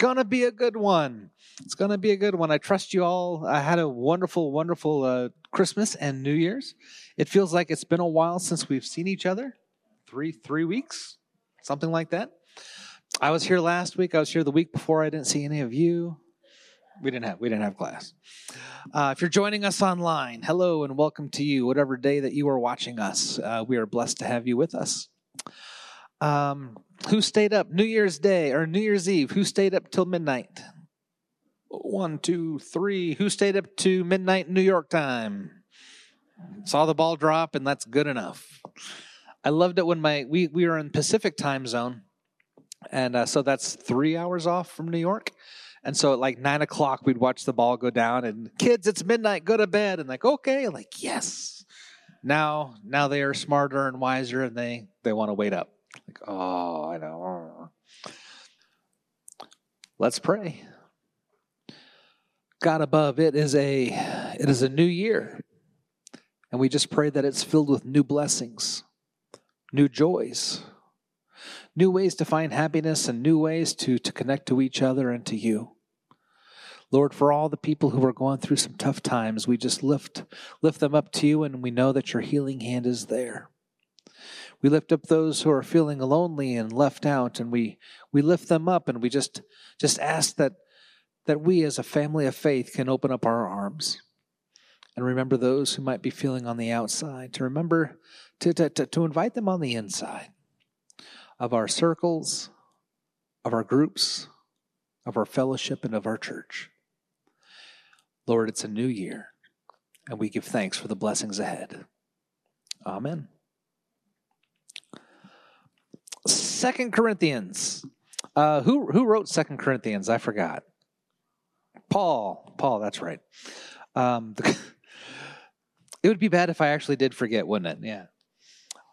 gonna be a good one. It's gonna be a good one. I trust you all. I had a wonderful, wonderful uh, Christmas and New Year's. It feels like it's been a while since we've seen each other. Three, three weeks, something like that. I was here last week. I was here the week before. I didn't see any of you. We didn't have we didn't have class. Uh, if you're joining us online, hello and welcome to you. Whatever day that you are watching us, uh, we are blessed to have you with us. Um, who stayed up New Year's Day or New Year's Eve? Who stayed up till midnight? One, two, three. Who stayed up to midnight New York time? Saw the ball drop, and that's good enough. I loved it when my we we were in Pacific time zone, and uh, so that's three hours off from New York. And so at like nine o'clock, we'd watch the ball go down, and kids, it's midnight, go to bed. And like, okay, like yes. Now, now they are smarter and wiser, and they they want to wait up. Like, oh, I know. Uh. Let's pray. God above, it is a it is a new year. And we just pray that it's filled with new blessings, new joys, new ways to find happiness and new ways to, to connect to each other and to you. Lord, for all the people who are going through some tough times, we just lift lift them up to you and we know that your healing hand is there. We lift up those who are feeling lonely and left out, and we, we lift them up and we just, just ask that, that we as a family of faith can open up our arms and remember those who might be feeling on the outside, to remember to, to, to, to invite them on the inside of our circles, of our groups, of our fellowship, and of our church. Lord, it's a new year, and we give thanks for the blessings ahead. Amen. Second Corinthians. Uh, who who wrote Second Corinthians? I forgot. Paul. Paul. That's right. Um, the, it would be bad if I actually did forget, wouldn't it? Yeah.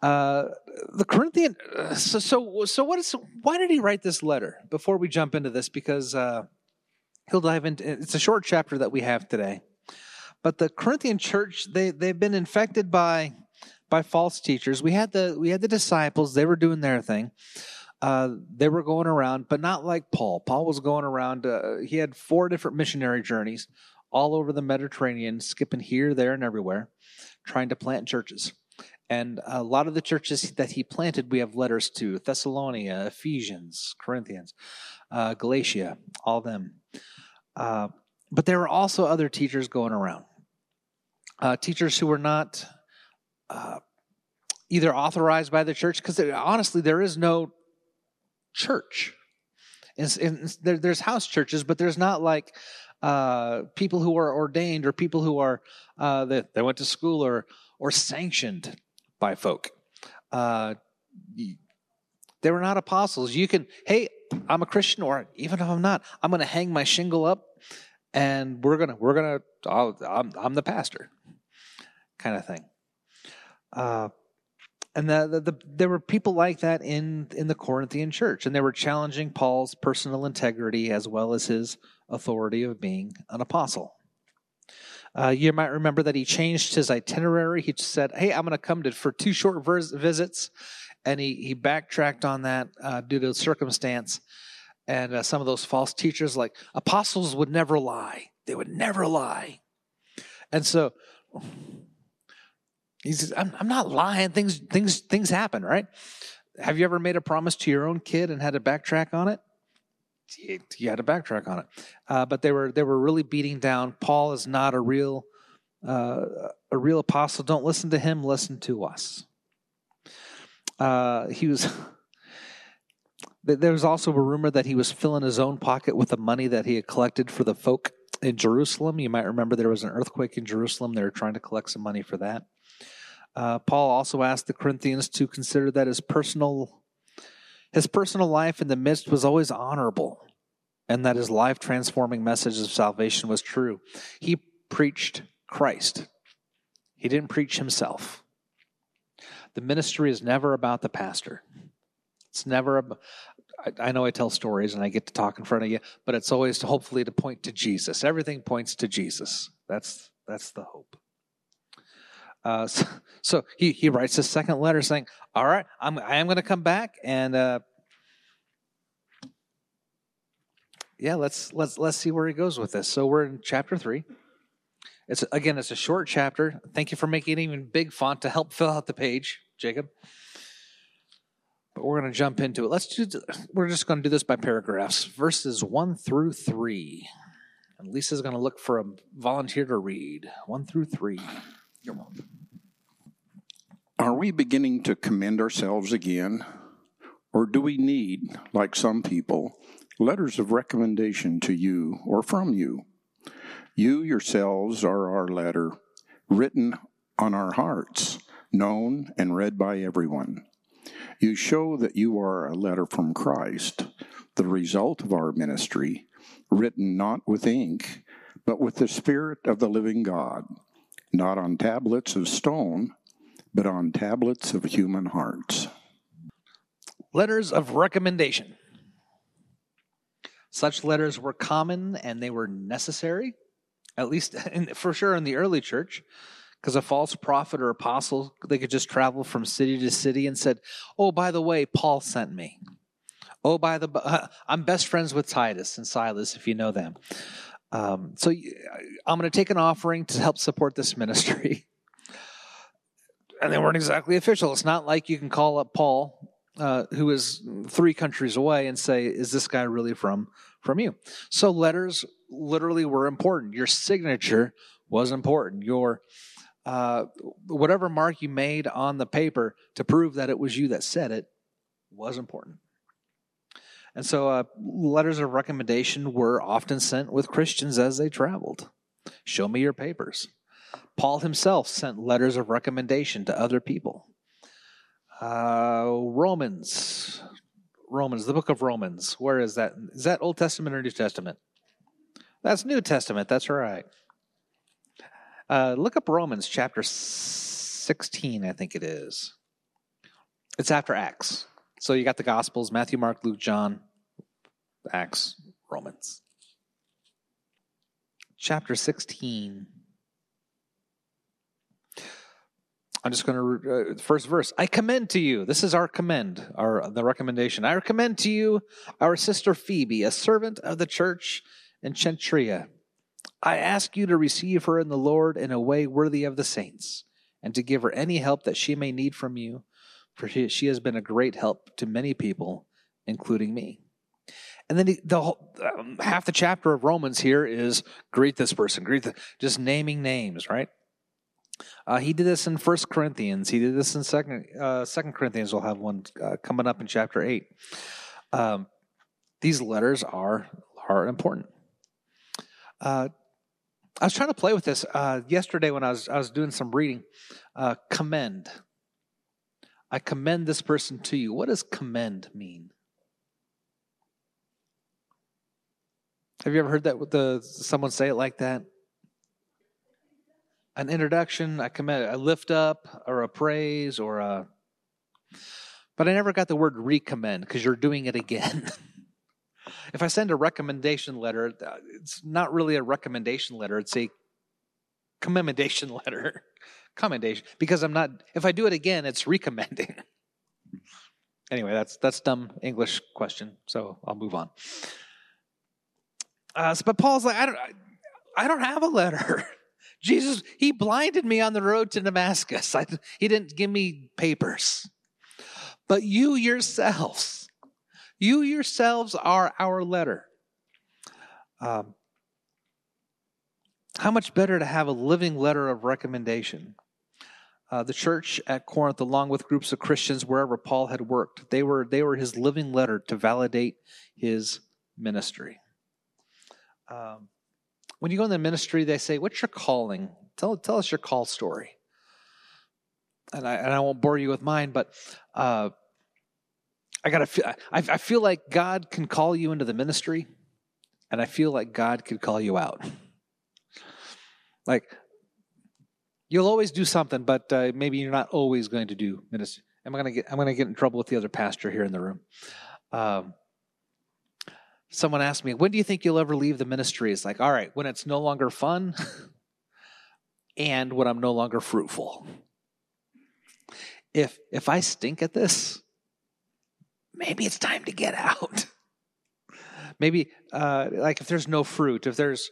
Uh, the Corinthian. So so so what is? Why did he write this letter? Before we jump into this, because uh, he'll dive into. It's a short chapter that we have today, but the Corinthian church they they've been infected by by false teachers. We had the we had the disciples; they were doing their thing. Uh, they were going around, but not like Paul. Paul was going around. Uh, he had four different missionary journeys all over the Mediterranean, skipping here, there, and everywhere, trying to plant churches. And a lot of the churches that he planted, we have letters to Thessalonica, Ephesians, Corinthians, uh, Galatia, all them. Uh, but there were also other teachers going around, uh, teachers who were not uh, either authorized by the church, because honestly, there is no church. And, and there, there's house churches, but there's not like uh, people who are ordained or people who are uh, that they went to school or or sanctioned by folk. Uh, they were not apostles. You can, hey, I'm a Christian, or even if I'm not, I'm going to hang my shingle up, and we're gonna we're gonna I'm I'm the pastor, kind of thing. Uh, and the, the, the, there were people like that in in the Corinthian church, and they were challenging Paul's personal integrity as well as his authority of being an apostle. Uh, you might remember that he changed his itinerary. He said, "Hey, I'm going to come to for two short visits," and he he backtracked on that uh, due to circumstance. And uh, some of those false teachers, like apostles, would never lie. They would never lie. And so he says, I'm, I'm not lying. Things, things, things happen, right? Have you ever made a promise to your own kid and had to backtrack on it? You had to backtrack on it. Uh, but they were, they were really beating down. Paul is not a real, uh, a real apostle. Don't listen to him. Listen to us. Uh, he was, there was also a rumor that he was filling his own pocket with the money that he had collected for the folk in Jerusalem. You might remember there was an earthquake in Jerusalem. They were trying to collect some money for that. Uh, Paul also asked the Corinthians to consider that his personal his personal life in the midst was always honorable, and that his life transforming message of salvation was true. He preached Christ. He didn't preach himself. The ministry is never about the pastor. It's never about, I, I know I tell stories and I get to talk in front of you, but it's always to hopefully to point to Jesus. Everything points to Jesus. That's that's the hope. Uh, so, so, he, he writes a second letter saying, All right, I'm, I am going to come back and uh, yeah, let's let's let's see where he goes with this. So we're in chapter three. It's again, it's a short chapter. Thank you for making it even big font to help fill out the page, Jacob. But we're going to jump into it. Let's do. We're just going to do this by paragraphs, verses one through three. And Lisa's going to look for a volunteer to read one through three. Are we beginning to commend ourselves again? Or do we need, like some people, letters of recommendation to you or from you? You yourselves are our letter, written on our hearts, known and read by everyone. You show that you are a letter from Christ, the result of our ministry, written not with ink, but with the Spirit of the living God, not on tablets of stone, but on tablets of human hearts. Letters of recommendation. Such letters were common and they were necessary, at least in, for sure in the early church, because a false prophet or apostle, they could just travel from city to city and said, "Oh, by the way, Paul sent me." Oh, by the uh, I'm best friends with Titus and Silas, if you know them. Um, so I'm going to take an offering to help support this ministry. and they weren't exactly official. It's not like you can call up Paul, uh, who is three countries away, and say, "Is this guy really from from you?" So letters literally were important. Your signature was important. Your uh, whatever mark you made on the paper to prove that it was you that said it was important. And so, uh, letters of recommendation were often sent with Christians as they traveled. Show me your papers. Paul himself sent letters of recommendation to other people. Uh, Romans, Romans, the book of Romans. Where is that? Is that Old Testament or New Testament? That's New Testament. That's right. Uh, look up Romans chapter 16, I think it is. It's after Acts. So you got the Gospels Matthew, Mark, Luke, John, Acts, Romans. Chapter 16. I'm just going to uh, first verse. I commend to you. This is our commend, our the recommendation. I recommend to you our sister Phoebe, a servant of the church in Cenchrea. I ask you to receive her in the Lord in a way worthy of the saints, and to give her any help that she may need from you, for she has been a great help to many people, including me. And then the, whole, um, half the chapter of Romans here is greet this person, greet the, just naming names, right? Uh, he did this in First Corinthians. He did this in Second uh, Second Corinthians. We'll have one uh, coming up in chapter eight. Um, these letters are are important. Uh, I was trying to play with this uh, yesterday when I was I was doing some reading. Uh, commend. I commend this person to you. What does commend mean? Have you ever heard that with the someone say it like that? An introduction, I commend, a lift up, or a praise, or a. But I never got the word recommend because you're doing it again. if I send a recommendation letter, it's not really a recommendation letter; it's a commendation letter. commendation because I'm not. If I do it again, it's recommending. anyway, that's that's dumb English question. So I'll move on. Uh, but Paul's like, I don't, I don't have a letter. Jesus, he blinded me on the road to Damascus. I, he didn't give me papers. But you yourselves, you yourselves are our letter. Um, how much better to have a living letter of recommendation? Uh, the church at Corinth, along with groups of Christians wherever Paul had worked, they were they were his living letter to validate his ministry. Um, when you go in the ministry, they say, "What's your calling? Tell tell us your call story." And I and I won't bore you with mine, but uh, I gotta feel, I, I feel like God can call you into the ministry, and I feel like God could call you out. Like you'll always do something, but uh, maybe you're not always going to do ministry. I'm gonna get I'm gonna get in trouble with the other pastor here in the room. Um, someone asked me, "When do you think you'll ever leave the ministry?" It's like, all right, when it's no longer fun, and when I'm no longer fruitful. If if I stink at this, maybe it's time to get out. Maybe uh, like if there's no fruit, if there's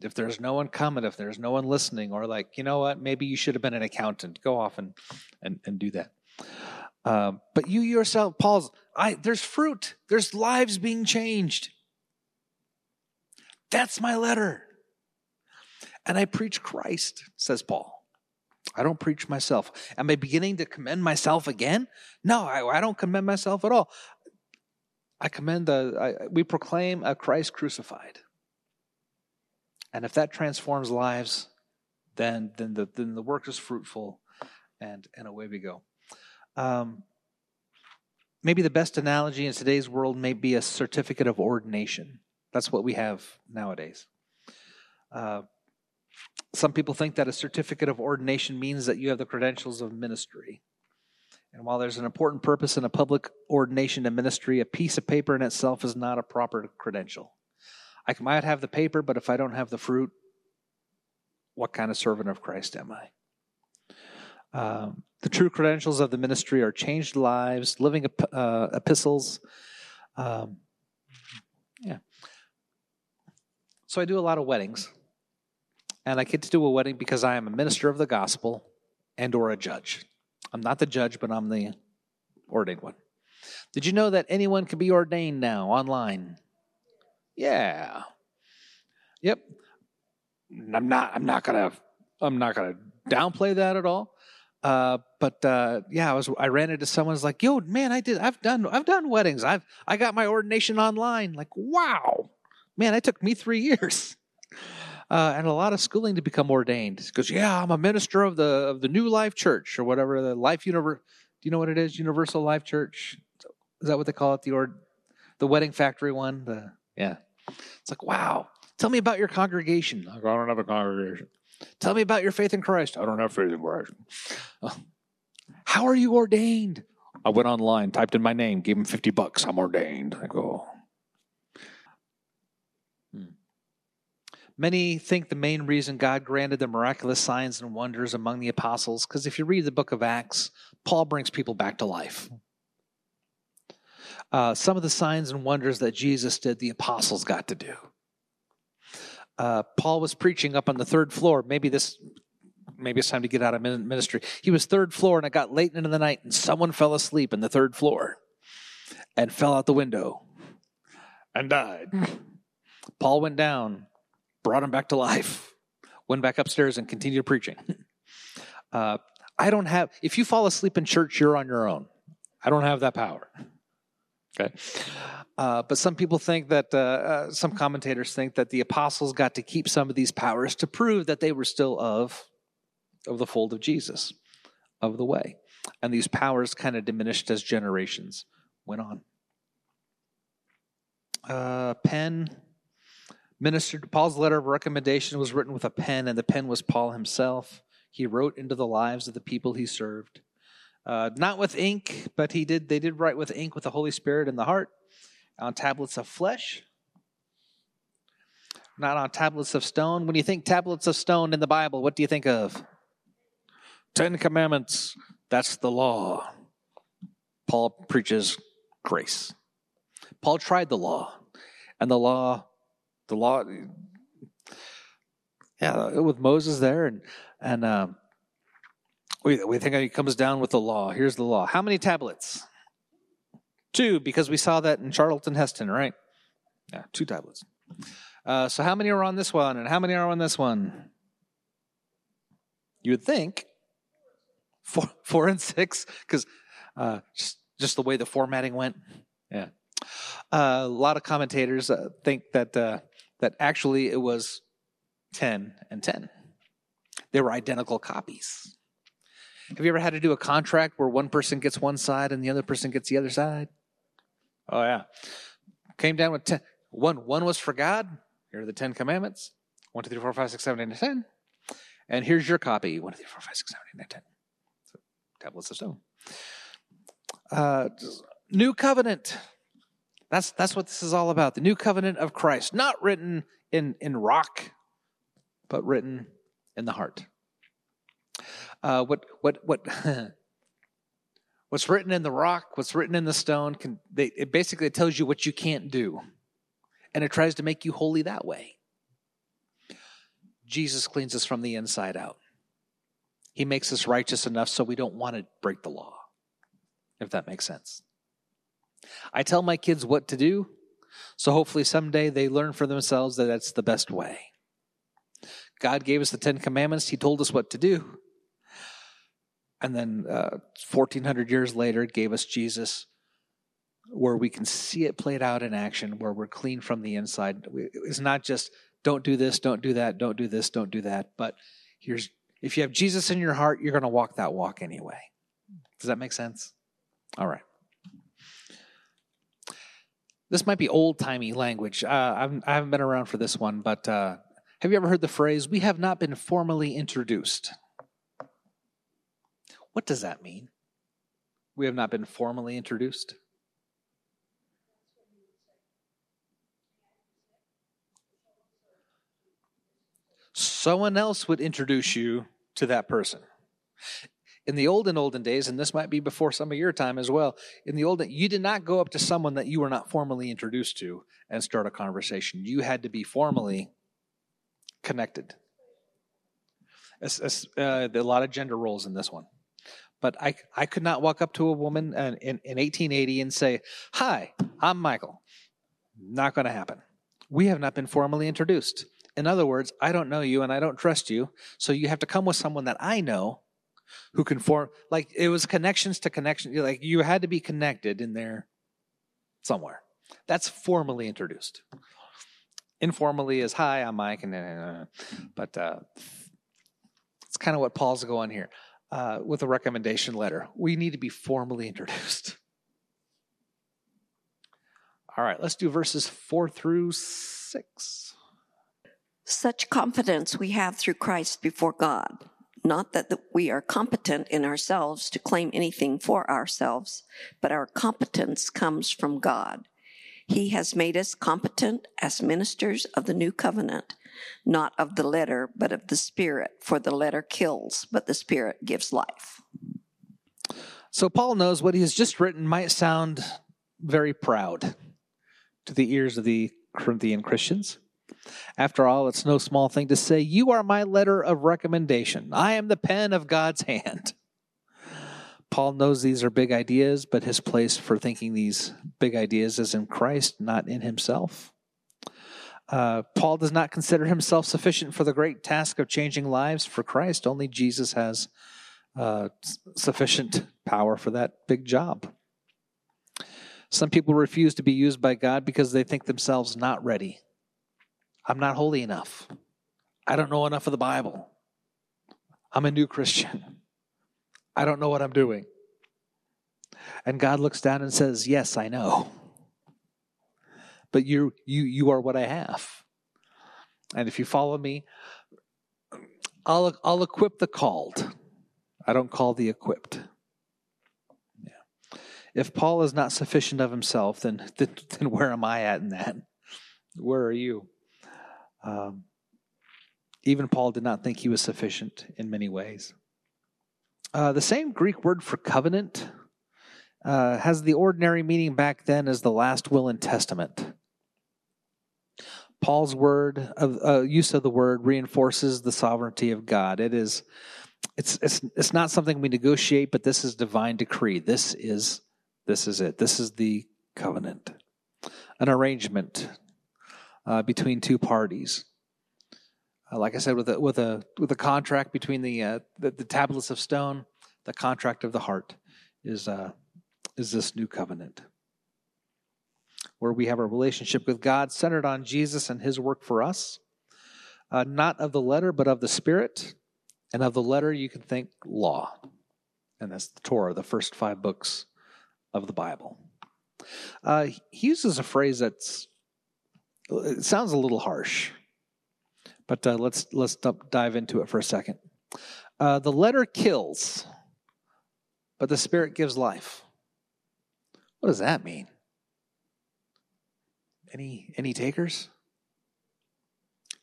if there's no one coming, if there's no one listening, or like you know what, maybe you should have been an accountant. Go off and and, and do that. Um, but you yourself, Paul's, I there's fruit. There's lives being changed. That's my letter. And I preach Christ, says Paul. I don't preach myself. Am I beginning to commend myself again? No, I, I don't commend myself at all. I commend the, I, we proclaim a Christ crucified. And if that transforms lives, then, then, the, then the work is fruitful and, and away we go. Um, maybe the best analogy in today's world may be a certificate of ordination. That's what we have nowadays. Uh, some people think that a certificate of ordination means that you have the credentials of ministry. And while there's an important purpose in a public ordination to ministry, a piece of paper in itself is not a proper credential. I might have the paper, but if I don't have the fruit, what kind of servant of Christ am I? Um, the true credentials of the ministry are changed lives, living uh, epistles. Um, yeah. So I do a lot of weddings and I get to do a wedding because I am a minister of the gospel and or a judge. I'm not the judge, but I'm the ordained one. Did you know that anyone can be ordained now online? Yeah. Yep. I'm not I'm not gonna I'm not gonna downplay that at all. Uh, but uh, yeah, I was I ran into someone someone's like, yo, man, I did I've done I've done weddings. I've I got my ordination online. Like, wow. Man, it took me three years uh, and a lot of schooling to become ordained. He goes, yeah, I'm a minister of the of the New Life Church or whatever the Life Universe. Do you know what it is? Universal Life Church. Is that what they call it? The or the Wedding Factory one. The yeah. It's like wow. Tell me about your congregation. I don't have a congregation. Tell me about your faith in Christ. I don't have faith in Christ. How are you ordained? I went online, typed in my name, gave him 50 bucks. I'm ordained. I go, Many think the main reason God granted the miraculous signs and wonders among the apostles, because if you read the book of Acts, Paul brings people back to life. Uh, some of the signs and wonders that Jesus did, the apostles got to do. Uh, Paul was preaching up on the third floor. Maybe this, maybe it's time to get out of ministry. He was third floor, and it got late into the night, and someone fell asleep in the third floor, and fell out the window, and died. Paul went down, brought him back to life, went back upstairs and continued preaching. Uh, I don't have, if you fall asleep in church, you're on your own. I don't have that power. Okay. Uh, but some people think that, uh, uh, some commentators think that the apostles got to keep some of these powers to prove that they were still of, of the fold of Jesus, of the way. And these powers kind of diminished as generations went on. Uh, pen, ministered Paul's letter of recommendation was written with a pen, and the pen was Paul himself. He wrote into the lives of the people he served, uh, not with ink, but he did. They did write with ink with the Holy Spirit in the heart, on tablets of flesh, not on tablets of stone. When you think tablets of stone in the Bible, what do you think of? Ten Commandments. That's the law. Paul preaches grace. Paul tried the law, and the law the law. Yeah, with Moses there, and and um, we we think it comes down with the law. Here's the law. How many tablets? Two, because we saw that in Charlton Heston, right? Yeah, two tablets. Uh, so how many are on this one, and how many are on this one? You would think four, four and six, because uh, just just the way the formatting went. Yeah, uh, a lot of commentators uh, think that uh, that actually it was 10 and 10. They were identical copies. Have you ever had to do a contract where one person gets one side and the other person gets the other side? Oh, yeah. Came down with 10. One, one was for God. Here are the 10 commandments 1, 2, 3, 4, 5, 6, 7, 8, 9, 10. And here's your copy 1, 2, 3, 4, 5, 6, 7, 8, 9, 10. So, tablets of stone. Uh, new covenant. That's, that's what this is all about. The new covenant of Christ, not written in, in rock, but written in the heart. Uh, what, what, what, what's written in the rock, what's written in the stone, can, they, it basically tells you what you can't do. and it tries to make you holy that way. Jesus cleans us from the inside out. He makes us righteous enough so we don't want to break the law, if that makes sense. I tell my kids what to do, so hopefully someday they learn for themselves that that's the best way. God gave us the Ten Commandments, He told us what to do. And then uh, 1400 years later, gave us Jesus, where we can see it played out in action, where we're clean from the inside. It's not just don't do this, don't do that, don't do this, don't do that. But here's if you have Jesus in your heart, you're going to walk that walk anyway. Does that make sense? All right. This might be old timey language. Uh, I haven't been around for this one, but uh, have you ever heard the phrase, we have not been formally introduced? What does that mean? We have not been formally introduced? Someone else would introduce you to that person. In the olden, olden days, and this might be before some of your time as well, in the olden, you did not go up to someone that you were not formally introduced to and start a conversation. You had to be formally connected. Uh, a lot of gender roles in this one. But I, I could not walk up to a woman in, in, in 1880 and say, Hi, I'm Michael. Not going to happen. We have not been formally introduced. In other words, I don't know you and I don't trust you. So you have to come with someone that I know who can form, like it was connections to connection. Like you had to be connected in there somewhere. That's formally introduced. Informally is, Hi, I'm Mike. And, uh, but uh, it's kind of what Paul's going here uh, with a recommendation letter. We need to be formally introduced. All right, let's do verses four through six. Such confidence we have through Christ before God. Not that we are competent in ourselves to claim anything for ourselves, but our competence comes from God. He has made us competent as ministers of the new covenant, not of the letter, but of the Spirit. For the letter kills, but the Spirit gives life. So Paul knows what he has just written might sound very proud to the ears of the Corinthian Christians. After all, it's no small thing to say, You are my letter of recommendation. I am the pen of God's hand. Paul knows these are big ideas, but his place for thinking these big ideas is in Christ, not in himself. Uh, Paul does not consider himself sufficient for the great task of changing lives for Christ. Only Jesus has uh, sufficient power for that big job. Some people refuse to be used by God because they think themselves not ready. I'm not holy enough. I don't know enough of the Bible. I'm a new Christian. I don't know what I'm doing. And God looks down and says, Yes, I know but you you you are what I have. And if you follow me, I'll I'll equip the called. I don't call the equipped. Yeah. If Paul is not sufficient of himself, then then, then where am I at in that? Where are you? Um, even Paul did not think he was sufficient in many ways. Uh, the same Greek word for covenant uh, has the ordinary meaning back then as the last will and testament. Paul's word of uh, use of the word reinforces the sovereignty of God. It is it's it's it's not something we negotiate, but this is divine decree. This is this is it. This is the covenant, an arrangement uh, between two parties. Uh, like I said, with a with a with a contract between the, uh, the, the tablets of stone, the contract of the heart is uh, is this new covenant where we have a relationship with God centered on Jesus and his work for us, uh, not of the letter, but of the Spirit. And of the letter, you can think law. And that's the Torah, the first five books of the Bible. Uh, he uses a phrase that's, it sounds a little harsh, but uh, let's, let's dive into it for a second. Uh, the letter kills, but the Spirit gives life. What does that mean? Any any takers?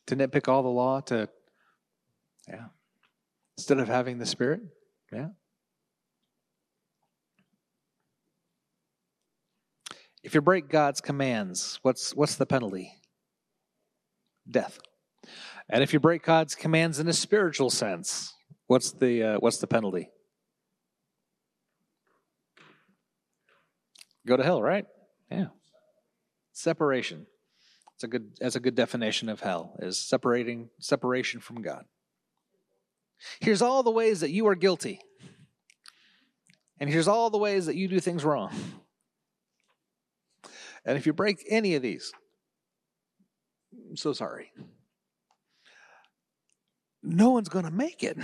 To nitpick all the law to yeah. Instead of having the spirit? Yeah. If you break God's commands, what's what's the penalty? Death. And if you break God's commands in a spiritual sense, what's the uh, what's the penalty? Go to hell, right? Yeah. Separation. It's a good that's a good definition of hell is separating separation from God. Here's all the ways that you are guilty. And here's all the ways that you do things wrong. And if you break any of these, I'm so sorry. No one's going to make it.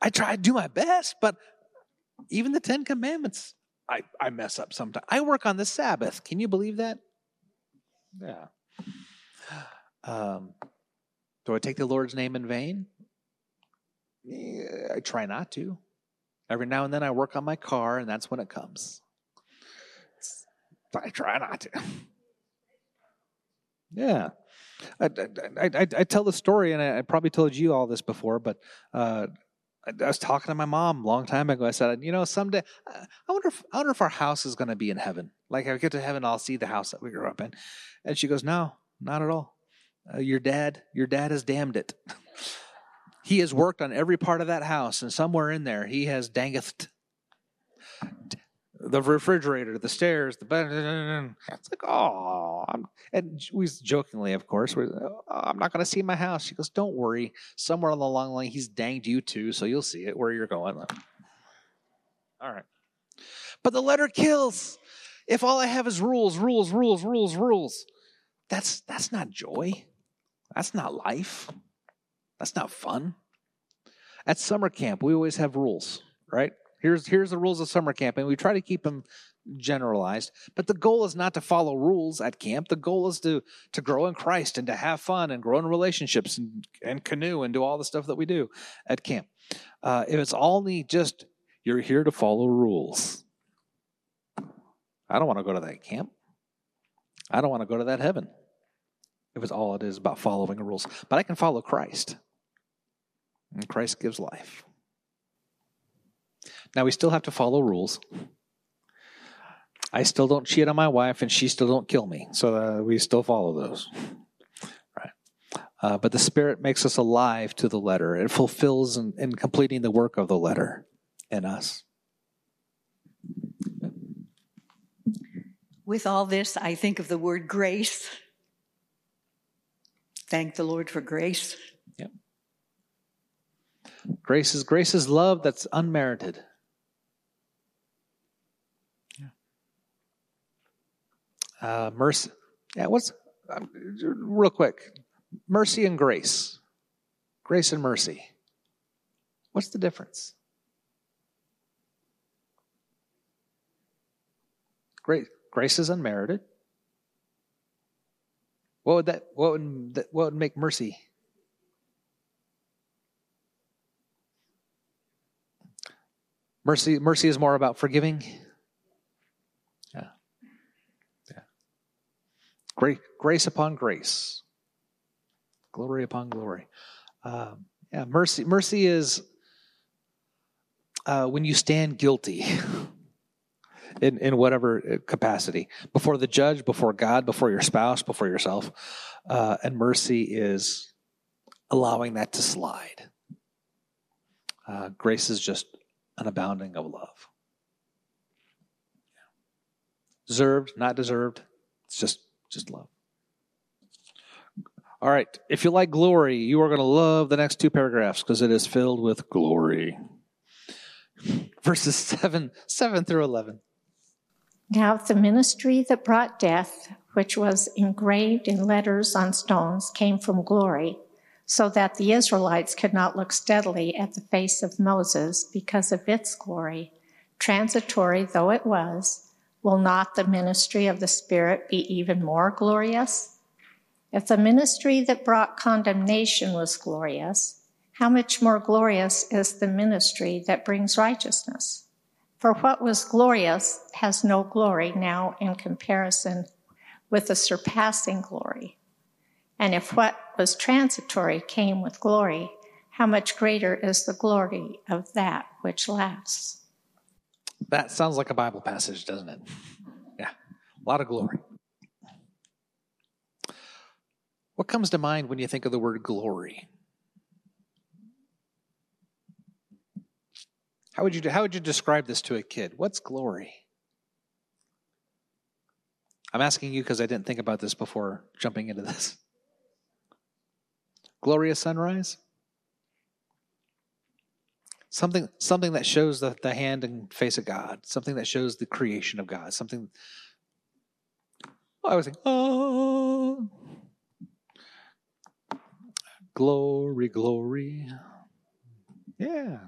I try to do my best, but even the Ten Commandments, I, I mess up sometimes. I work on the Sabbath. Can you believe that? Yeah. Um, do I take the Lord's name in vain? Yeah, I try not to. Every now and then I work on my car, and that's when it comes. I try not to. Yeah. I, I, I, I, tell the story, and I, probably told you all this before, but uh, I, was talking to my mom a long time ago. I said, you know, someday I wonder if I wonder if our house is going to be in heaven. Like, I get to heaven, I'll see the house that we grew up in. And she goes, no, not at all. Uh, your dad, your dad has damned it. he has worked on every part of that house, and somewhere in there, he has dangeth the refrigerator, the stairs, the bed. It's like, oh, I'm, and we jokingly, of course, we're, oh, I'm not going to see my house. She goes, don't worry. Somewhere on the long line, he's danged you too, so you'll see it where you're going. All right. But the letter kills. If all I have is rules, rules, rules, rules, rules, that's that's not joy. That's not life. That's not fun. At summer camp, we always have rules, right? Here's here's the rules of summer camp, and we try to keep them generalized. But the goal is not to follow rules at camp. The goal is to to grow in Christ and to have fun and grow in relationships and, and canoe and do all the stuff that we do at camp. Uh, if it's only just you're here to follow rules, I don't want to go to that camp. I don't want to go to that heaven. If it's all it is about following rules, but I can follow Christ, and Christ gives life. Now we still have to follow rules. I still don't cheat on my wife, and she still don't kill me. So uh, we still follow those, right? Uh, but the Spirit makes us alive to the letter. It fulfills in, in completing the work of the letter in us. With all this, I think of the word grace. Thank the Lord for grace. Yep. Grace is grace is love that's unmerited. Uh, mercy. Yeah, what's um, real quick? Mercy and grace. Grace and mercy. What's the difference? Grace, grace is unmerited. What would that? What would that, what would make mercy? Mercy, mercy is more about forgiving. Grace, upon grace, glory upon glory. Um, yeah, mercy. Mercy is uh, when you stand guilty in in whatever uh, capacity before the judge, before God, before your spouse, before yourself, uh, and mercy is allowing that to slide. Uh, grace is just an abounding of love. Deserved, not deserved. It's just just love. All right. If you like glory, you are going to love the next two paragraphs because it is filled with glory. Verses 7, 7 through 11. Now, the ministry that brought death, which was engraved in letters on stones, came from glory, so that the Israelites could not look steadily at the face of Moses because of its glory, transitory though it was Will not the ministry of the Spirit be even more glorious? If the ministry that brought condemnation was glorious, how much more glorious is the ministry that brings righteousness? For what was glorious has no glory now in comparison with the surpassing glory. And if what was transitory came with glory, how much greater is the glory of that which lasts? That sounds like a Bible passage, doesn't it? Yeah, a lot of glory. What comes to mind when you think of the word glory? How would you how would you describe this to a kid? What's glory? I'm asking you because I didn't think about this before jumping into this. Glorious sunrise? Something something that shows the, the hand and face of God, something that shows the creation of God, something I was thinking, oh glory, glory. Yeah.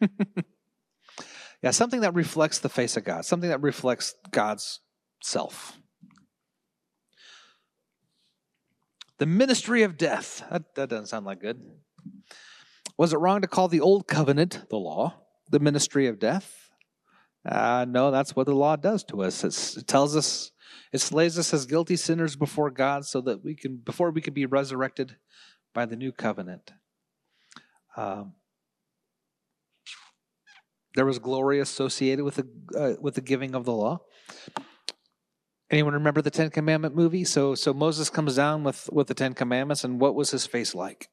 yeah, something that reflects the face of God, something that reflects God's self. The ministry of death. That, that doesn't sound like good. Was it wrong to call the old covenant, the law, the ministry of death? Uh, no, that's what the law does to us. It's, it tells us, it slays us as guilty sinners before God, so that we can, before we can be resurrected by the new covenant. Um, there was glory associated with the uh, with the giving of the law. Anyone remember the Ten Commandment movie? So so Moses comes down with with the Ten Commandments, and what was his face like?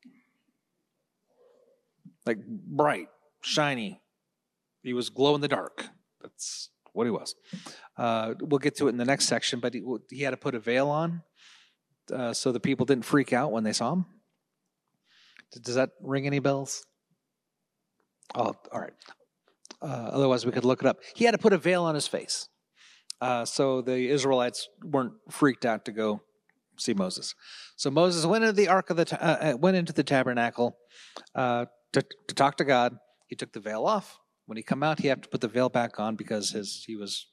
Like bright, shiny. He was glow in the dark. That's what he was. Uh, we'll get to it in the next section, but he, he had to put a veil on uh, so the people didn't freak out when they saw him. Does that ring any bells? Oh, all right. Uh, otherwise, we could look it up. He had to put a veil on his face. Uh, so the Israelites weren't freaked out to go see Moses. So Moses went into the ark of the ta- uh, uh went into the tabernacle to, to talk to God. He took the veil off. When he come out, he had to put the veil back on because his he was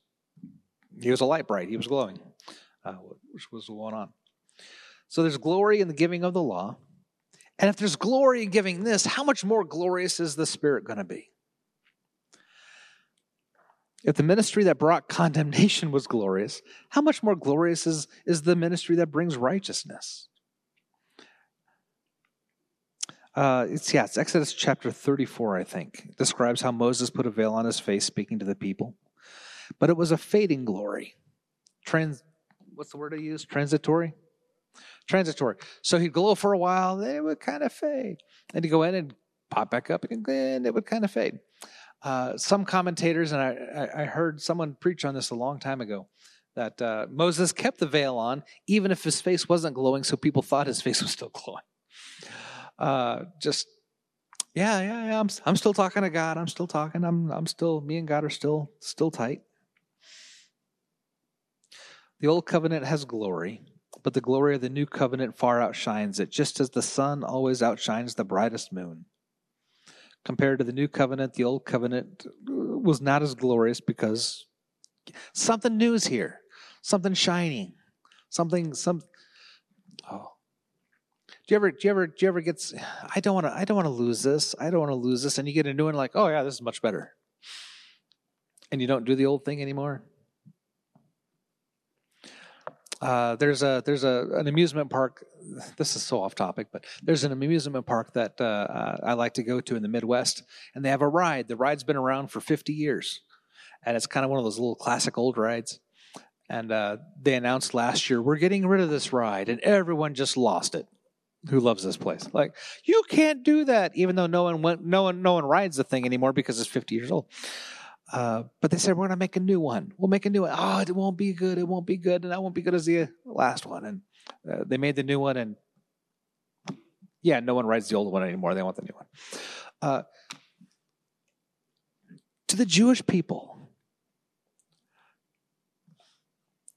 he was a light bright. He was glowing, uh, which was going on. So there's glory in the giving of the law, and if there's glory in giving this, how much more glorious is the Spirit going to be? If the ministry that brought condemnation was glorious, how much more glorious is, is the ministry that brings righteousness? Uh, it's yeah, it's Exodus chapter 34, I think. Describes how Moses put a veil on his face speaking to the people. But it was a fading glory. Trans what's the word I use? Transitory? Transitory. So he'd glow for a while, then it would kind of fade. And he'd go in and pop back up and it would kind of fade. Uh, some commentators, and I, I, heard someone preach on this a long time ago, that uh, Moses kept the veil on even if his face wasn't glowing, so people thought his face was still glowing. Uh, just, yeah, yeah, yeah. I'm, I'm still talking to God. I'm still talking. I'm, I'm still. Me and God are still, still tight. The old covenant has glory, but the glory of the new covenant far outshines it, just as the sun always outshines the brightest moon. Compared to the new covenant, the old covenant was not as glorious because something new is here, something shining, something some. Do you ever do you ever do you ever get? I don't want to. I don't want to lose this. I don't want to lose this. And you get a new one, like, oh yeah, this is much better. And you don't do the old thing anymore. Uh, there's a there's a an amusement park. This is so off topic, but there's an amusement park that uh, uh, I like to go to in the Midwest, and they have a ride. The ride's been around for 50 years, and it's kind of one of those little classic old rides. And uh, they announced last year we're getting rid of this ride, and everyone just lost it. Who loves this place? Like you can't do that, even though no one went, no one no one rides the thing anymore because it's 50 years old. Uh, but they said we're going to make a new one. We'll make a new one. Oh, it won't be good. It won't be good, and that won't be good as the last one. And uh, they made the new one, and yeah, no one rides the old one anymore. They want the new one. Uh, to the Jewish people,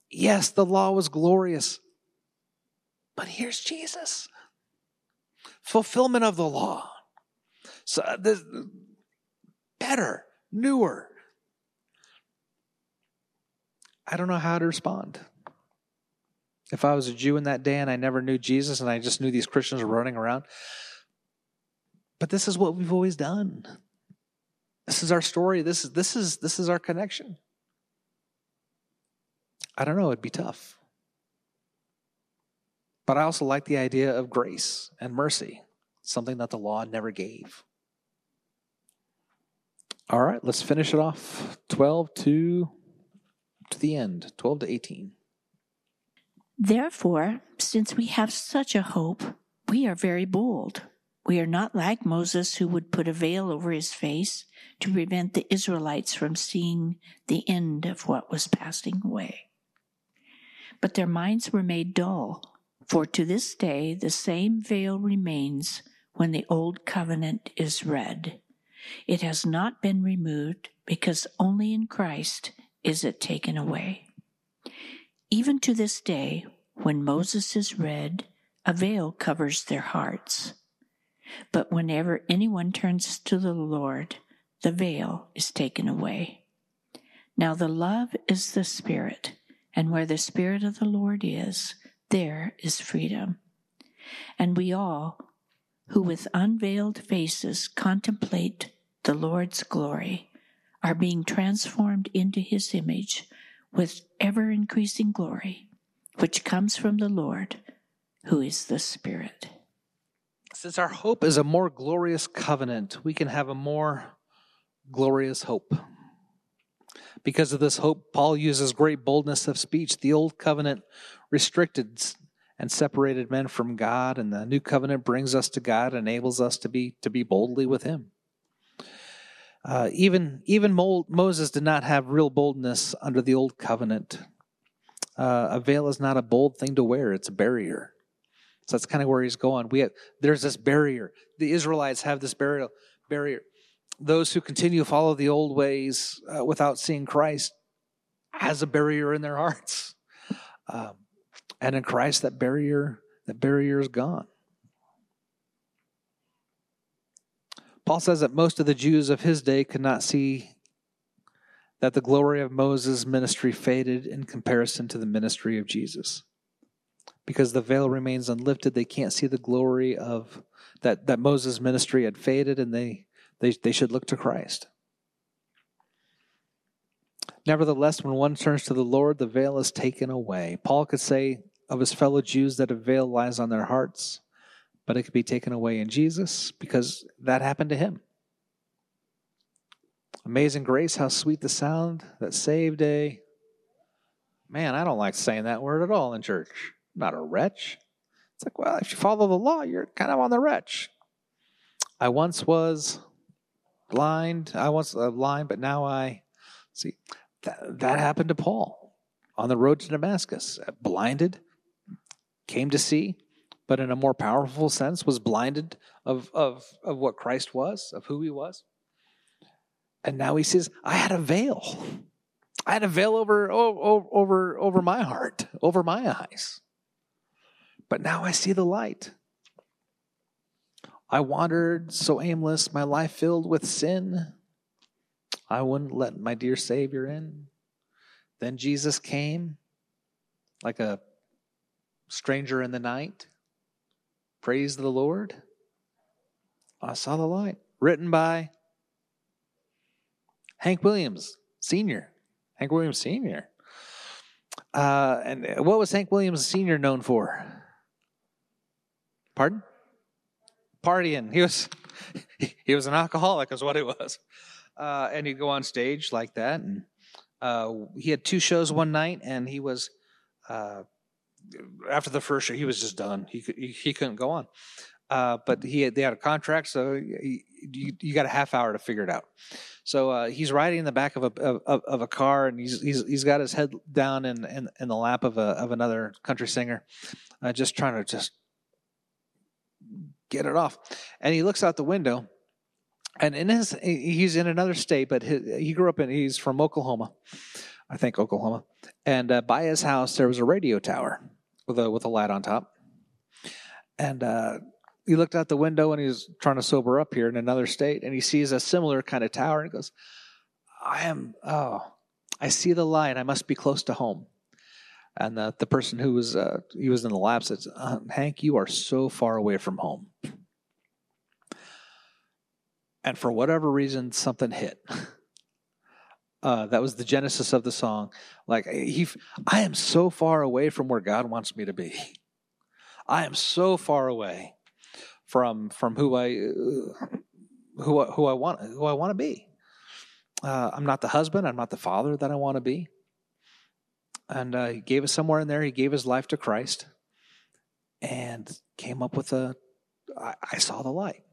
yes, the law was glorious, but here's Jesus, fulfillment of the law. So uh, this better, newer, I don't know how to respond. If I was a Jew in that day and I never knew Jesus and I just knew these Christians were running around. But this is what we've always done. This is our story. This is this is this is our connection. I don't know, it'd be tough. But I also like the idea of grace and mercy, something that the law never gave. All right, let's finish it off. 12 to to the end, 12 to 18. Therefore, since we have such a hope, we are very bold. We are not like Moses, who would put a veil over his face to prevent the Israelites from seeing the end of what was passing away. But their minds were made dull, for to this day the same veil remains when the Old Covenant is read. It has not been removed because only in Christ is it taken away. Even to this day, when Moses is read, a veil covers their hearts. But whenever anyone turns to the Lord, the veil is taken away. Now the love is the Spirit, and where the Spirit of the Lord is, there is freedom. And we all, who with unveiled faces contemplate the Lord's glory, are being transformed into his image with ever increasing glory, which comes from the Lord, who is the Spirit. Since our hope is a more glorious covenant, we can have a more glorious hope. Because of this hope, Paul uses great boldness of speech. The old covenant restricted and separated men from God, and the new covenant brings us to God, enables us to be to be boldly with Him. Uh, even even Mo- Moses did not have real boldness under the old covenant. Uh, a veil is not a bold thing to wear; it's a barrier. So that's kind of where he's going. We have, there's this barrier. The Israelites have this barrier. Barrier. Those who continue to follow the old ways uh, without seeing Christ has a barrier in their hearts, um, and in Christ, that barrier that barrier is gone. Paul says that most of the Jews of his day could not see that the glory of Moses' ministry faded in comparison to the ministry of Jesus. Because the veil remains unlifted, they can't see the glory of that, that Moses' ministry had faded and they, they, they should look to Christ. Nevertheless, when one turns to the Lord, the veil is taken away. Paul could say of his fellow Jews that a veil lies on their hearts but it could be taken away in Jesus because that happened to him. Amazing grace, how sweet the sound that saved a. Man, I don't like saying that word at all in church. I'm not a wretch. It's like, well, if you follow the law, you're kind of on the wretch. I once was blind. I was uh, blind, but now I see. That, that happened to Paul on the road to Damascus. Blinded, came to see, but in a more powerful sense, was blinded of, of, of what Christ was, of who he was. And now he says, I had a veil. I had a veil over, over, over, over my heart, over my eyes. But now I see the light. I wandered so aimless, my life filled with sin. I wouldn't let my dear Savior in. Then Jesus came like a stranger in the night. Praise the Lord. I saw the light. Written by Hank Williams, Sr. Hank Williams, Sr. Uh, and what was Hank Williams, Sr. known for? Pardon? Partying. He was he was an alcoholic, is what he was. Uh, and he'd go on stage like that. And uh, he had two shows one night, and he was uh, after the first show, he was just done. He he, he couldn't go on. Uh, but he had, they had a contract, so he, you, you got a half hour to figure it out. So uh, he's riding in the back of a of, of, a car, and he's he's he's got his head down in in, in the lap of a of another country singer, uh, just trying to just get it off. And he looks out the window, and in his he's in another state, but his, he grew up in he's from Oklahoma, I think Oklahoma, and uh, by his house there was a radio tower with a with a light on top. And uh, he looked out the window and he was trying to sober up here in another state, and he sees a similar kind of tower, and he goes, "I am oh, I see the light. I must be close to home." And the the person who was uh, he was in the lab says, uh, "Hank, you are so far away from home." And for whatever reason, something hit. Uh, that was the genesis of the song. Like he, I am so far away from where God wants me to be. I am so far away from from who I uh, who who I want who I want to be. uh, I'm not the husband, I'm not the father that I want to be. And uh, he gave us somewhere in there, he gave his life to Christ and came up with a I, I saw the light.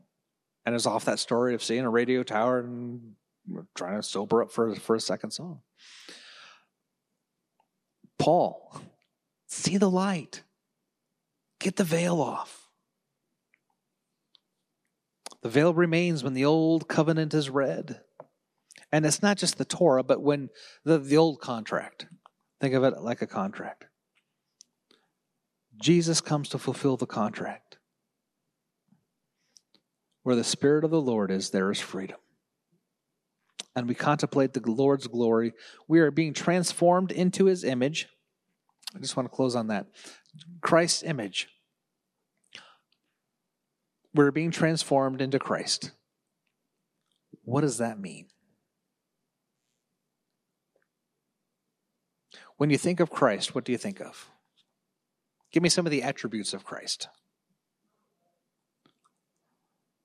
And it's off that story of seeing a radio tower and trying to sober up for, for a second song. Paul, see the light. Get the veil off. The veil remains when the old covenant is read. And it's not just the Torah, but when the, the old contract. Think of it like a contract. Jesus comes to fulfill the contract. Where the Spirit of the Lord is, there is freedom. And we contemplate the Lord's glory. We are being transformed into his image. I just want to close on that. Christ's image. We're being transformed into Christ. What does that mean? When you think of Christ, what do you think of? Give me some of the attributes of Christ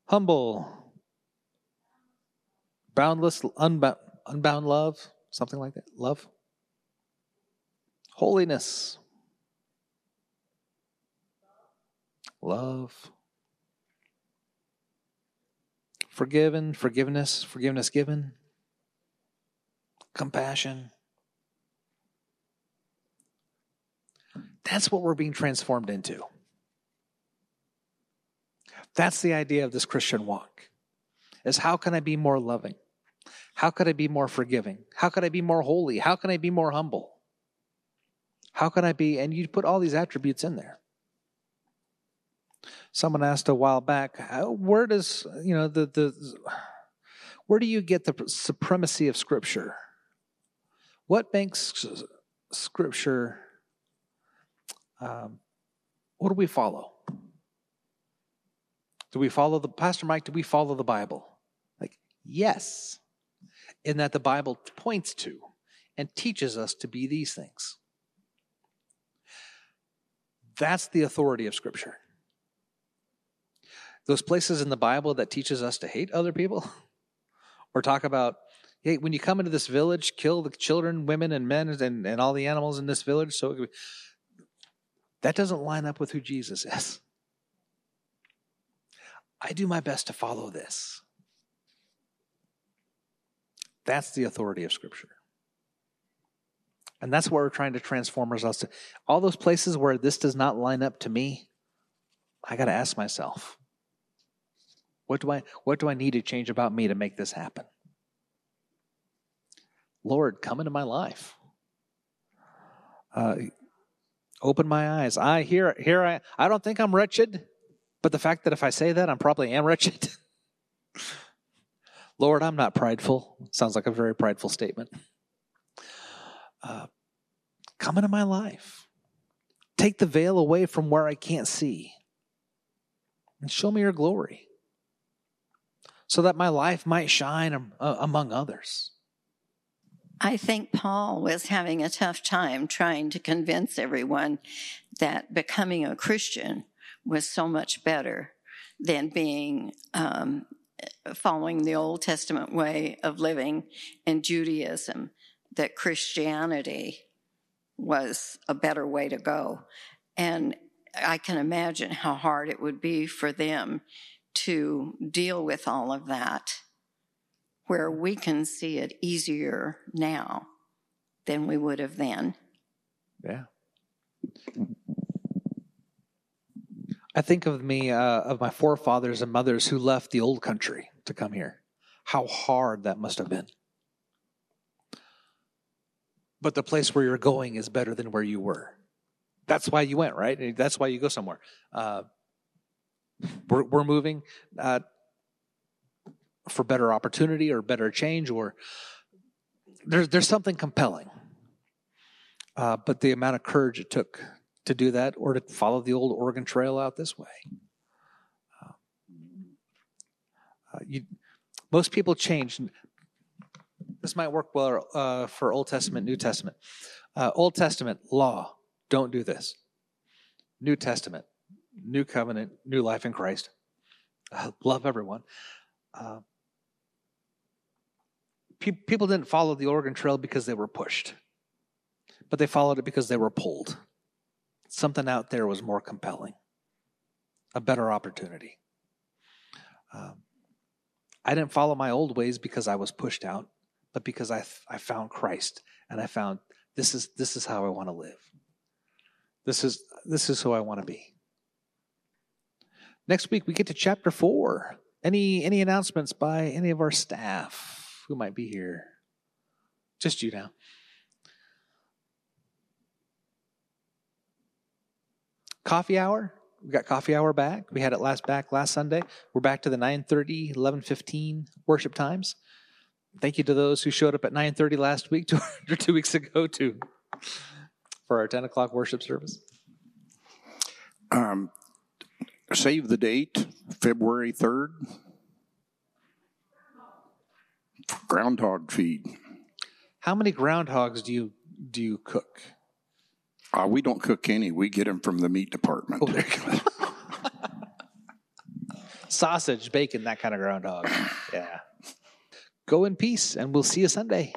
humble, boundless, unbound, unbound love, something like that. Love, holiness, love, forgiven, forgiveness, forgiveness given, compassion. That's what we're being transformed into. That's the idea of this Christian walk. Is how can I be more loving? How could I be more forgiving? How could I be more holy? How can I be more humble? How can I be and you put all these attributes in there. Someone asked a while back, uh, where does, you know, the the where do you get the supremacy of scripture? What makes scripture um, what do we follow? Do we follow the Pastor Mike? Do we follow the Bible? Like, yes, in that the Bible points to and teaches us to be these things. That's the authority of Scripture. Those places in the Bible that teaches us to hate other people or talk about, hey, when you come into this village, kill the children, women, and men and, and all the animals in this village. So that doesn't line up with who Jesus is. I do my best to follow this. That's the authority of Scripture. And that's what we're trying to transform ourselves to. All those places where this does not line up to me, I got to ask myself, what do I what do I need to change about me to make this happen? Lord, come into my life. Uh, Open my eyes. I here here I I don't think I'm wretched, but the fact that if I say that, I'm probably am wretched. Lord, I'm not prideful. Sounds like a very prideful statement. Uh, come into my life. Take the veil away from where I can't see. And show me your glory so that my life might shine uh, among others. I think Paul was having a tough time trying to convince everyone that becoming a Christian was so much better than being um, following the Old Testament way of living in Judaism, that Christianity was a better way to go. And I can imagine how hard it would be for them to deal with all of that where we can see it easier now than we would have then. Yeah. I think of me, uh, of my forefathers and mothers who left the old country to come here. How hard that must have been. But the place where you're going is better than where you were. That's why you went, right? That's why you go somewhere. Uh, we're, we're moving. Uh, for better opportunity or better change or there's there's something compelling. Uh, but the amount of courage it took to do that or to follow the old Oregon Trail out this way. Uh, uh you, most people change. This might work well uh, for Old Testament, New Testament. Uh, Old Testament law, don't do this. New Testament, New Covenant, New life in Christ. love everyone pe- people didn't follow the Oregon Trail because they were pushed, but they followed it because they were pulled. Something out there was more compelling, a better opportunity. Um, I didn't follow my old ways because I was pushed out, but because I, I found Christ and I found this is this is how I want to live. This is this is who I want to be. Next week we get to chapter four. Any any announcements by any of our staff who might be here? Just you now. Coffee hour. We got coffee hour back. We had it last back last Sunday. We're back to the 9:30, 11:15 worship times. Thank you to those who showed up at 9:30 last week to, or two weeks ago too for our 10 o'clock worship service. Um, save the date, February 3rd. Groundhog feed. How many groundhogs do you do you cook? Uh, we don't cook any. We get them from the meat department. Oh, there you go. Sausage, bacon, that kind of groundhog. Yeah. Go in peace, and we'll see you Sunday.